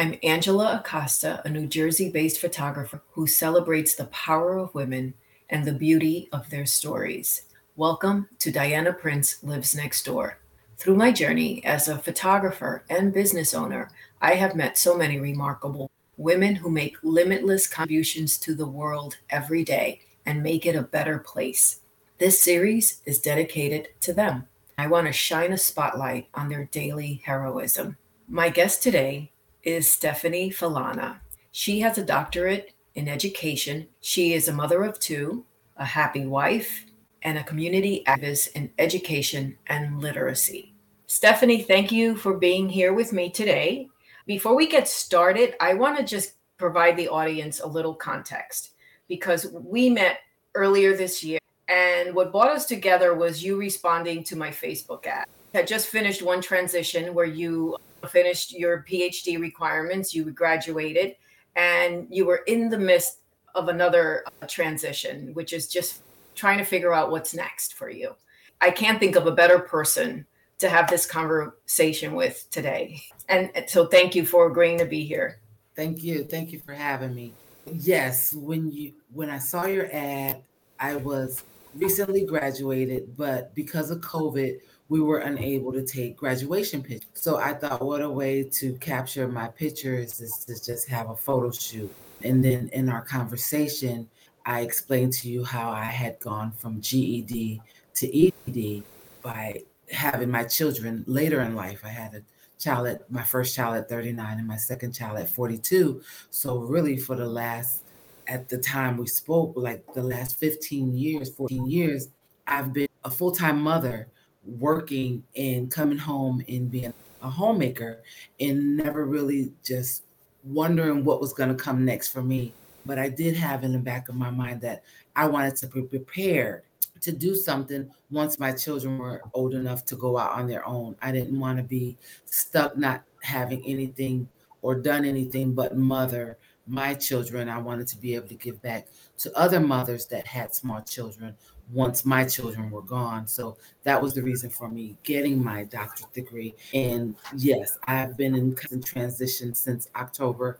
I'm Angela Acosta, a New Jersey based photographer who celebrates the power of women and the beauty of their stories. Welcome to Diana Prince Lives Next Door. Through my journey as a photographer and business owner, I have met so many remarkable women who make limitless contributions to the world every day and make it a better place. This series is dedicated to them. I want to shine a spotlight on their daily heroism. My guest today is Stephanie Falana. She has a doctorate in education. She is a mother of two, a happy wife, and a community activist in education and literacy. Stephanie, thank you for being here with me today. Before we get started, I want to just provide the audience a little context because we met earlier this year, and what brought us together was you responding to my Facebook ad. I just finished one transition where you finished your PhD requirements, you graduated, and you were in the midst of another uh, transition, which is just trying to figure out what's next for you. I can't think of a better person to have this conversation with today. And so thank you for agreeing to be here. Thank you. Thank you for having me. Yes, when you when I saw your ad, I was recently graduated, but because of COVID, we were unable to take graduation pictures. So I thought, what a way to capture my pictures is to just have a photo shoot. And then in our conversation, I explained to you how I had gone from GED to ED by having my children later in life. I had a child at my first child at 39 and my second child at 42. So really for the last at the time we spoke, like the last 15 years, 14 years, I've been a full-time mother working and coming home and being a homemaker and never really just wondering what was going to come next for me. But I did have in the back of my mind that I wanted to be prepared to do something once my children were old enough to go out on their own. I didn't want to be stuck not having anything or done anything but mother my children. I wanted to be able to give back to other mothers that had small children once my children were gone. So that was the reason for me getting my doctorate degree. And yes, I've been in transition since October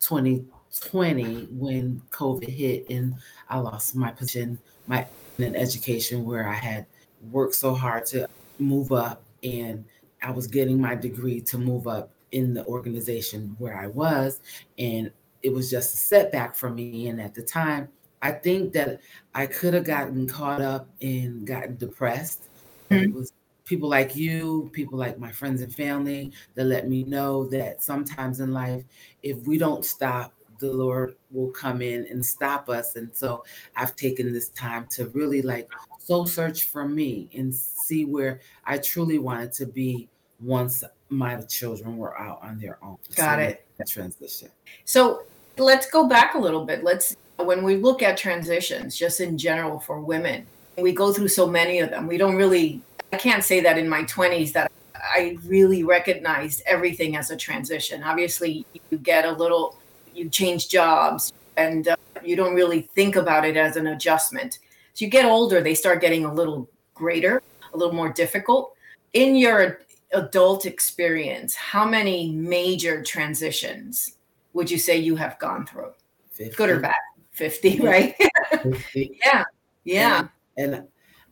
2020 when COVID hit and I lost my position, my in education where I had worked so hard to move up and I was getting my degree to move up in the organization where I was. And it was just a setback for me. And at the time, I think that I could have gotten caught up and gotten depressed. Mm-hmm. It was people like you, people like my friends and family that let me know that sometimes in life, if we don't stop, the Lord will come in and stop us. And so I've taken this time to really like soul search for me and see where I truly wanted to be once my children were out on their own. Got so it. Transition. So let's go back a little bit. Let's when we look at transitions, just in general for women, we go through so many of them. We don't really, I can't say that in my 20s that I really recognized everything as a transition. Obviously, you get a little, you change jobs and uh, you don't really think about it as an adjustment. As you get older, they start getting a little greater, a little more difficult. In your adult experience, how many major transitions would you say you have gone through? 50. Good or bad? 50, right? 50. yeah. Yeah. And, and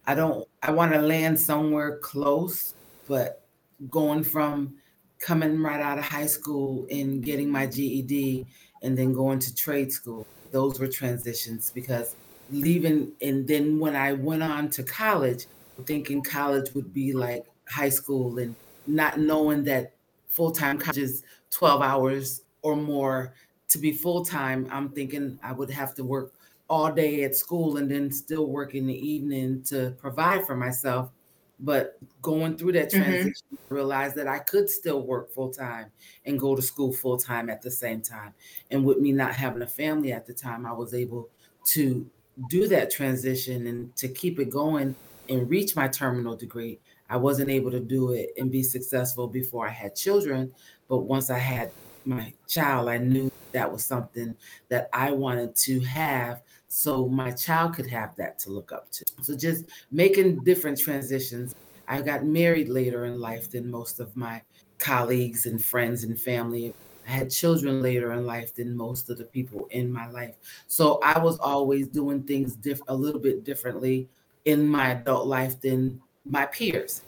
I don't, I want to land somewhere close, but going from coming right out of high school and getting my GED and then going to trade school, those were transitions because leaving, and then when I went on to college, thinking college would be like high school and not knowing that full time college is 12 hours or more to be full time, I'm thinking I would have to work all day at school and then still work in the evening to provide for myself. But going through that mm-hmm. transition, mm-hmm. I realized that I could still work full time and go to school full time at the same time. And with me not having a family at the time, I was able to do that transition and to keep it going and reach my terminal degree. I wasn't able to do it and be successful before I had children. But once I had my child, I knew that was something that I wanted to have so my child could have that to look up to. So just making different transitions. I got married later in life than most of my colleagues and friends and family. I had children later in life than most of the people in my life. So I was always doing things diff- a little bit differently in my adult life than my peers.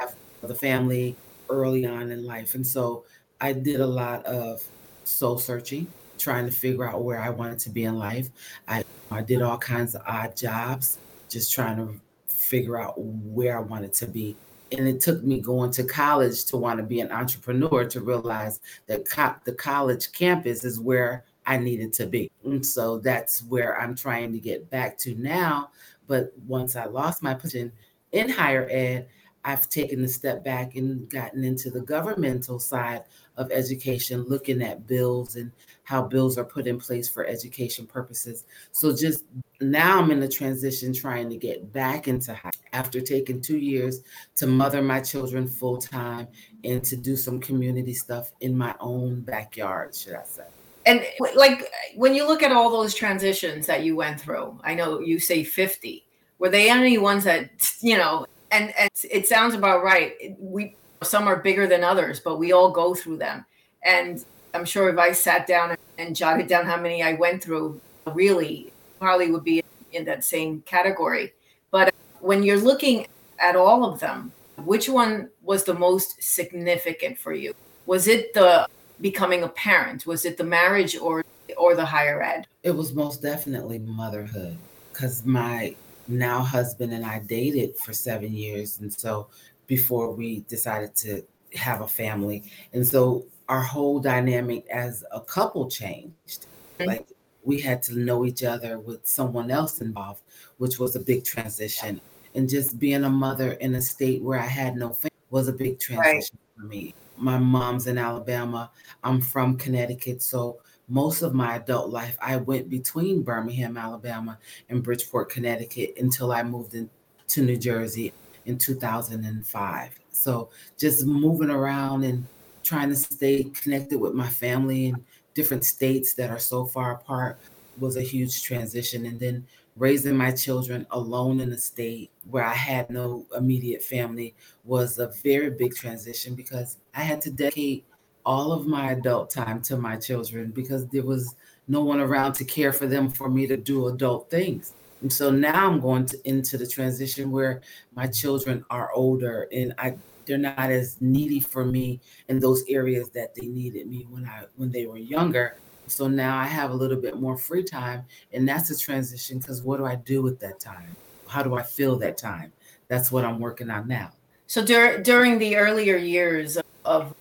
Have the family early on in life. And so I did a lot of soul searching, trying to figure out where I wanted to be in life. I, I did all kinds of odd jobs, just trying to figure out where I wanted to be. And it took me going to college to want to be an entrepreneur to realize that co- the college campus is where I needed to be. And so that's where I'm trying to get back to now. But once I lost my position in higher ed, I've taken a step back and gotten into the governmental side of education, looking at bills and how bills are put in place for education purposes. So just now I'm in the transition trying to get back into high after taking two years to mother my children full time and to do some community stuff in my own backyard, should I say. And like when you look at all those transitions that you went through, I know you say 50. Were they any ones that, you know, and, and it sounds about right. We some are bigger than others, but we all go through them. And I'm sure if I sat down and jotted down how many I went through, really probably would be in that same category. But when you're looking at all of them, which one was the most significant for you? Was it the becoming a parent? Was it the marriage or or the higher ed? It was most definitely motherhood because my now husband and I dated for seven years. And so before we decided to have a family. And so our whole dynamic as a couple changed. Mm-hmm. Like we had to know each other with someone else involved, which was a big transition. And just being a mother in a state where I had no family was a big transition right. for me. My mom's in Alabama. I'm from Connecticut. So most of my adult life, I went between Birmingham, Alabama, and Bridgeport, Connecticut until I moved into New Jersey in 2005. So just moving around and trying to stay connected with my family in different states that are so far apart was a huge transition. And then raising my children alone in a state where I had no immediate family was a very big transition because I had to dedicate all of my adult time to my children because there was no one around to care for them for me to do adult things. And so now I'm going to, into the transition where my children are older and I they're not as needy for me in those areas that they needed me when I when they were younger. So now I have a little bit more free time and that's a transition because what do I do with that time? How do I fill that time? That's what I'm working on now. So dur- during the earlier years of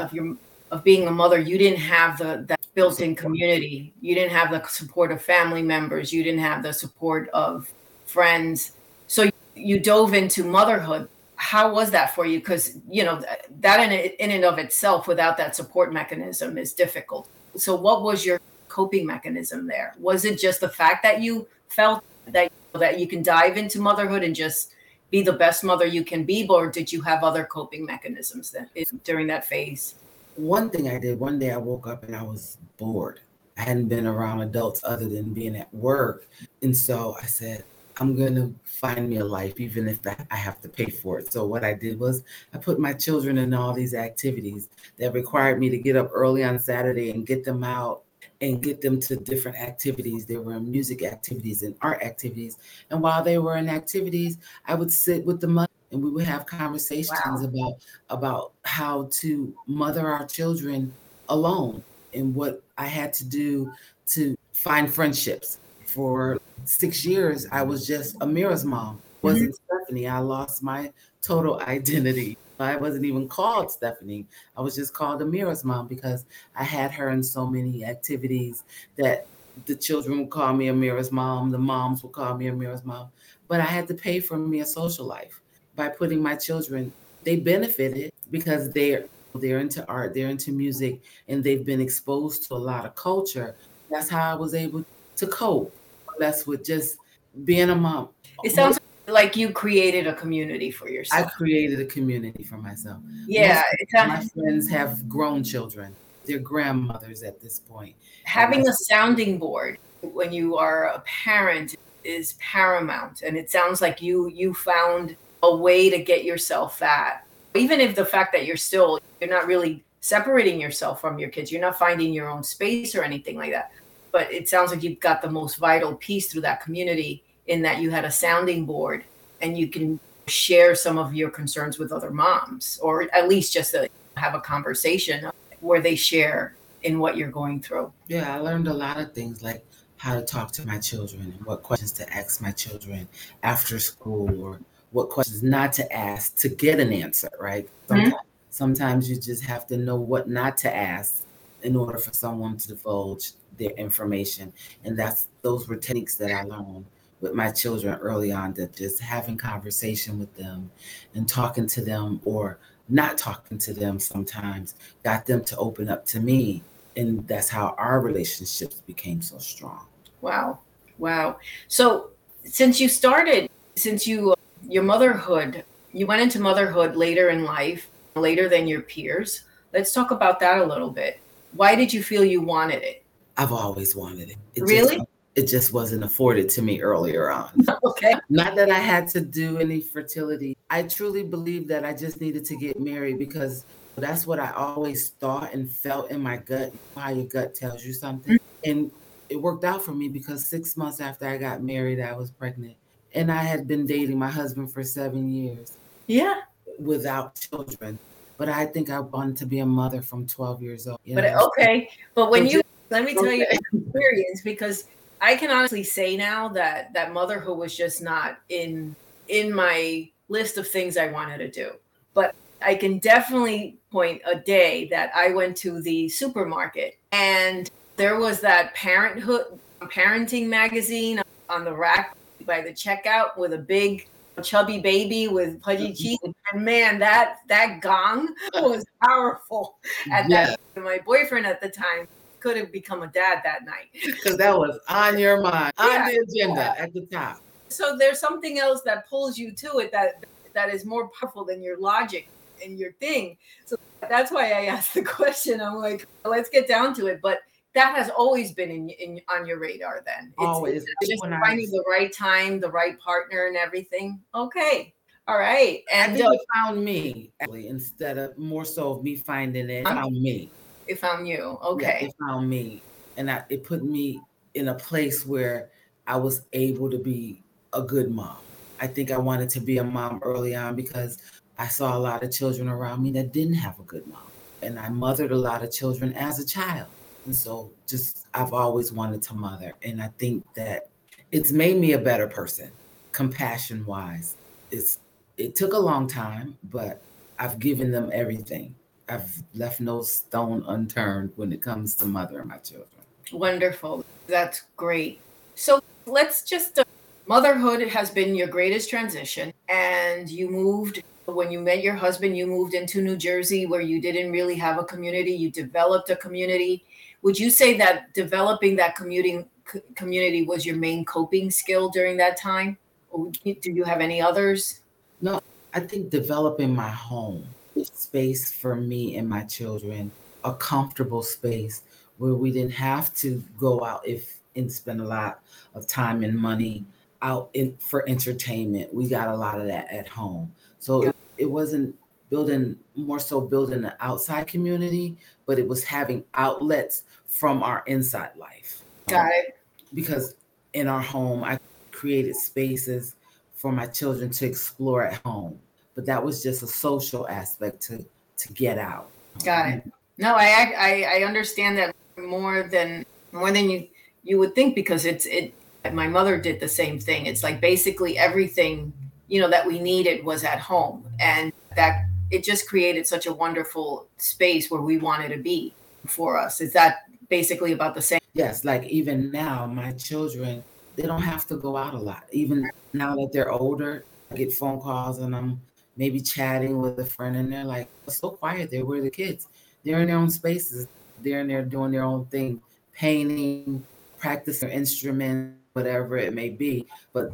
of your of being a mother, you didn't have the that built-in community. You didn't have the support of family members. You didn't have the support of friends. So you dove into motherhood. How was that for you? Because you know that in in and of itself, without that support mechanism, is difficult. So what was your coping mechanism there? Was it just the fact that you felt that that you can dive into motherhood and just be the best mother you can be, or did you have other coping mechanisms that during that phase? One thing I did one day, I woke up and I was bored. I hadn't been around adults other than being at work, and so I said, I'm going to find me a life, even if I have to pay for it. So, what I did was I put my children in all these activities that required me to get up early on Saturday and get them out and get them to different activities. There were music activities and art activities. And while they were in activities, I would sit with the mother and we would have conversations wow. about about how to mother our children alone and what I had to do to find friendships. For six years, I was just Amira's mom. Wasn't mm-hmm. Stephanie. I lost my total identity. I wasn't even called Stephanie. I was just called Amira's mom because I had her in so many activities that the children would call me Amira's mom, the moms would call me Amira's mom. But I had to pay for me a social life by putting my children, they benefited because they're they're into art, they're into music, and they've been exposed to a lot of culture. That's how I was able to cope. That's with just being a mom. It sounds like you created a community for yourself. I created a community for myself. Yeah, my friends have grown children. They're grandmothers at this point. Having a sounding board when you are a parent is paramount, and it sounds like you you found a way to get yourself that. Even if the fact that you're still you're not really separating yourself from your kids. You're not finding your own space or anything like that. But it sounds like you've got the most vital piece through that community in that you had a sounding board and you can share some of your concerns with other moms or at least just to have a conversation where they share in what you're going through. Yeah, I learned a lot of things like how to talk to my children and what questions to ask my children after school or what questions not to ask to get an answer, right? Sometimes, mm-hmm. sometimes you just have to know what not to ask in order for someone to divulge their information. And that's those were techniques that I learned with my children early on that just having conversation with them and talking to them or not talking to them sometimes got them to open up to me. And that's how our relationships became so strong. Wow. Wow. So since you started since you uh, your motherhood you went into motherhood later in life later than your peers. Let's talk about that a little bit. Why did you feel you wanted it? I've always wanted it, it really? just, it just wasn't afforded to me earlier on. okay. Not that I had to do any fertility. I truly believe that I just needed to get married because that's what I always thought and felt in my gut. How your gut tells you something. Mm-hmm. And it worked out for me because six months after I got married, I was pregnant. And I had been dating my husband for seven years. Yeah. Without children. But I think I wanted to be a mother from 12 years old. But know? okay. But when you, let me tell okay. you experience because I can honestly say now that that motherhood was just not in in my list of things I wanted to do. But I can definitely point a day that I went to the supermarket and there was that parenthood parenting magazine on the rack by the checkout with a big chubby baby with pudgy mm-hmm. cheeks. And man that that gong was powerful at that my boyfriend at the time could have become a dad that night. Because that was on your mind, on yeah, the agenda yeah. at the top. So there's something else that pulls you to it that that is more powerful than your logic and your thing. So that's why I asked the question. I'm like, let's get down to it. But that has always been in, in on your radar then. It's, always. It's just finding was... the right time, the right partner and everything. Okay. All right. And I think uh, found me actually instead of more so of me finding it, found me. It found you. Okay. Yeah, it found me. And I, it put me in a place where I was able to be a good mom. I think I wanted to be a mom early on because I saw a lot of children around me that didn't have a good mom. And I mothered a lot of children as a child. And so just I've always wanted to mother. And I think that it's made me a better person, compassion wise. It's it took a long time, but I've given them everything. I've left no stone unturned when it comes to mothering my children. Wonderful. That's great. So let's just uh, motherhood has been your greatest transition and you moved when you met your husband you moved into New Jersey where you didn't really have a community you developed a community would you say that developing that commuting community was your main coping skill during that time or do you have any others no I think developing my home space for me and my children, a comfortable space where we didn't have to go out if and spend a lot of time and money out in, for entertainment. We got a lot of that at home. So yeah. it, it wasn't building more so building an outside community, but it was having outlets from our inside life. Got um, it. Because in our home, I created spaces for my children to explore at home but that was just a social aspect to to get out. Got it. No, I I, I understand that more than more than you you would think because it's it. My mother did the same thing. It's like basically everything you know that we needed was at home, and that it just created such a wonderful space where we wanted to be for us. Is that basically about the same? Yes, like even now, my children they don't have to go out a lot. Even now that they're older, I get phone calls and I'm maybe chatting with a friend and they're like so quiet there where the kids. They're in their own spaces. They're in there doing their own thing painting practicing their instrument whatever it may be but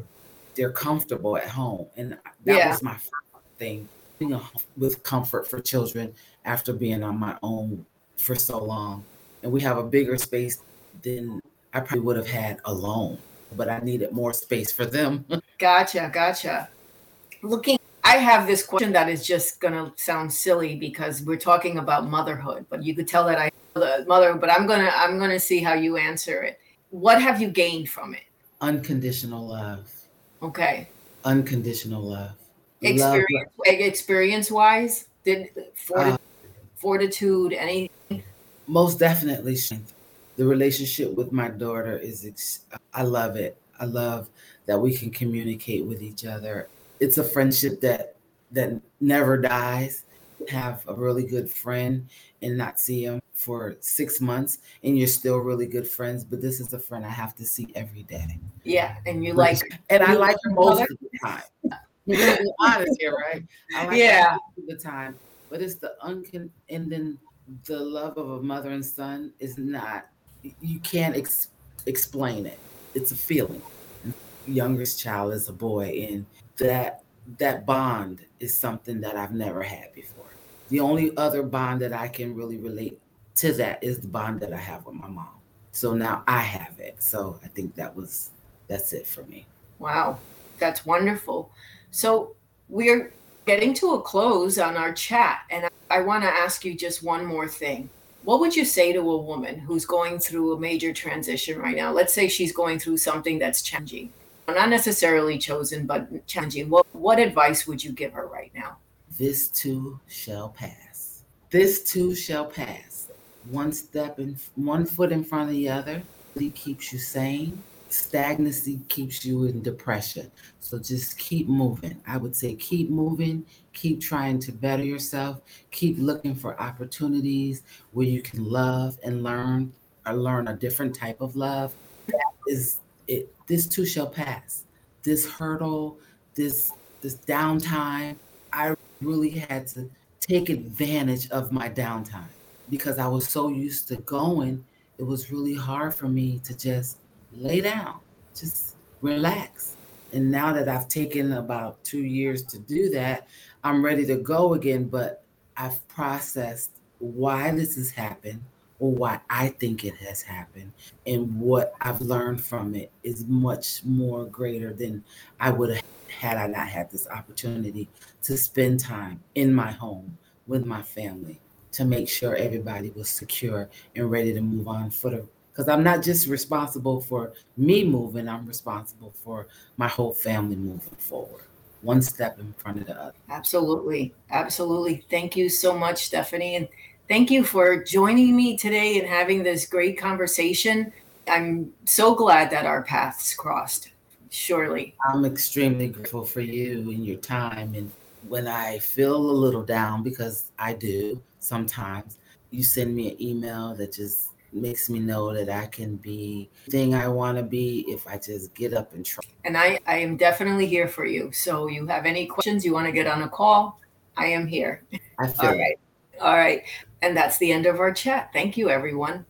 they're comfortable at home. And that yeah. was my thing being with comfort for children after being on my own for so long. And we have a bigger space than i probably would have had alone but i needed more space for them. Gotcha gotcha. Looking I have this question that is just going to sound silly because we're talking about motherhood, but you could tell that I the mother, but I'm going to I'm going to see how you answer it. What have you gained from it? Unconditional love. Okay. Unconditional love. Experience love. experience wise, did fortitude, uh, fortitude any most definitely strength. The relationship with my daughter is ex- I love it. I love that we can communicate with each other it's a friendship that that never dies. Have a really good friend and not see him for six months, and you're still really good friends. But this is a friend I have to see every day. Yeah, and you like, and I like her most of the time. You're gonna be honest here, right? I like yeah, the time, but it's the uncon and then the love of a mother and son is not. You can't ex- explain it. It's a feeling. Youngest child is a boy, and that that bond is something that I've never had before. The only other bond that I can really relate to that is the bond that I have with my mom. So now I have it. So I think that was that's it for me. Wow. That's wonderful. So we're getting to a close on our chat and I want to ask you just one more thing. What would you say to a woman who's going through a major transition right now? Let's say she's going through something that's changing not necessarily chosen, but challenging. What what advice would you give her right now? This too shall pass. This too shall pass. One step in one foot in front of the other It keeps you sane. Stagnancy keeps you in depression. So just keep moving. I would say keep moving, keep trying to better yourself, keep looking for opportunities where you can love and learn or learn a different type of love. That is it this too shall pass. This hurdle, this this downtime, I really had to take advantage of my downtime because I was so used to going. It was really hard for me to just lay down, just relax. And now that I've taken about two years to do that, I'm ready to go again. But I've processed why this has happened, or why I think it has happened. And what I've learned from it is much more greater than I would have had I not had this opportunity to spend time in my home with my family to make sure everybody was secure and ready to move on for the because I'm not just responsible for me moving, I'm responsible for my whole family moving forward. One step in front of the other. Absolutely. Absolutely. Thank you so much, Stephanie. And Thank you for joining me today and having this great conversation. I'm so glad that our paths crossed. Surely. I'm extremely grateful for you and your time. And when I feel a little down, because I do sometimes, you send me an email that just makes me know that I can be the thing I want to be if I just get up and try. And I, I am definitely here for you. So you have any questions, you want to get on a call, I am here. I feel All right. All right. And that's the end of our chat. Thank you, everyone.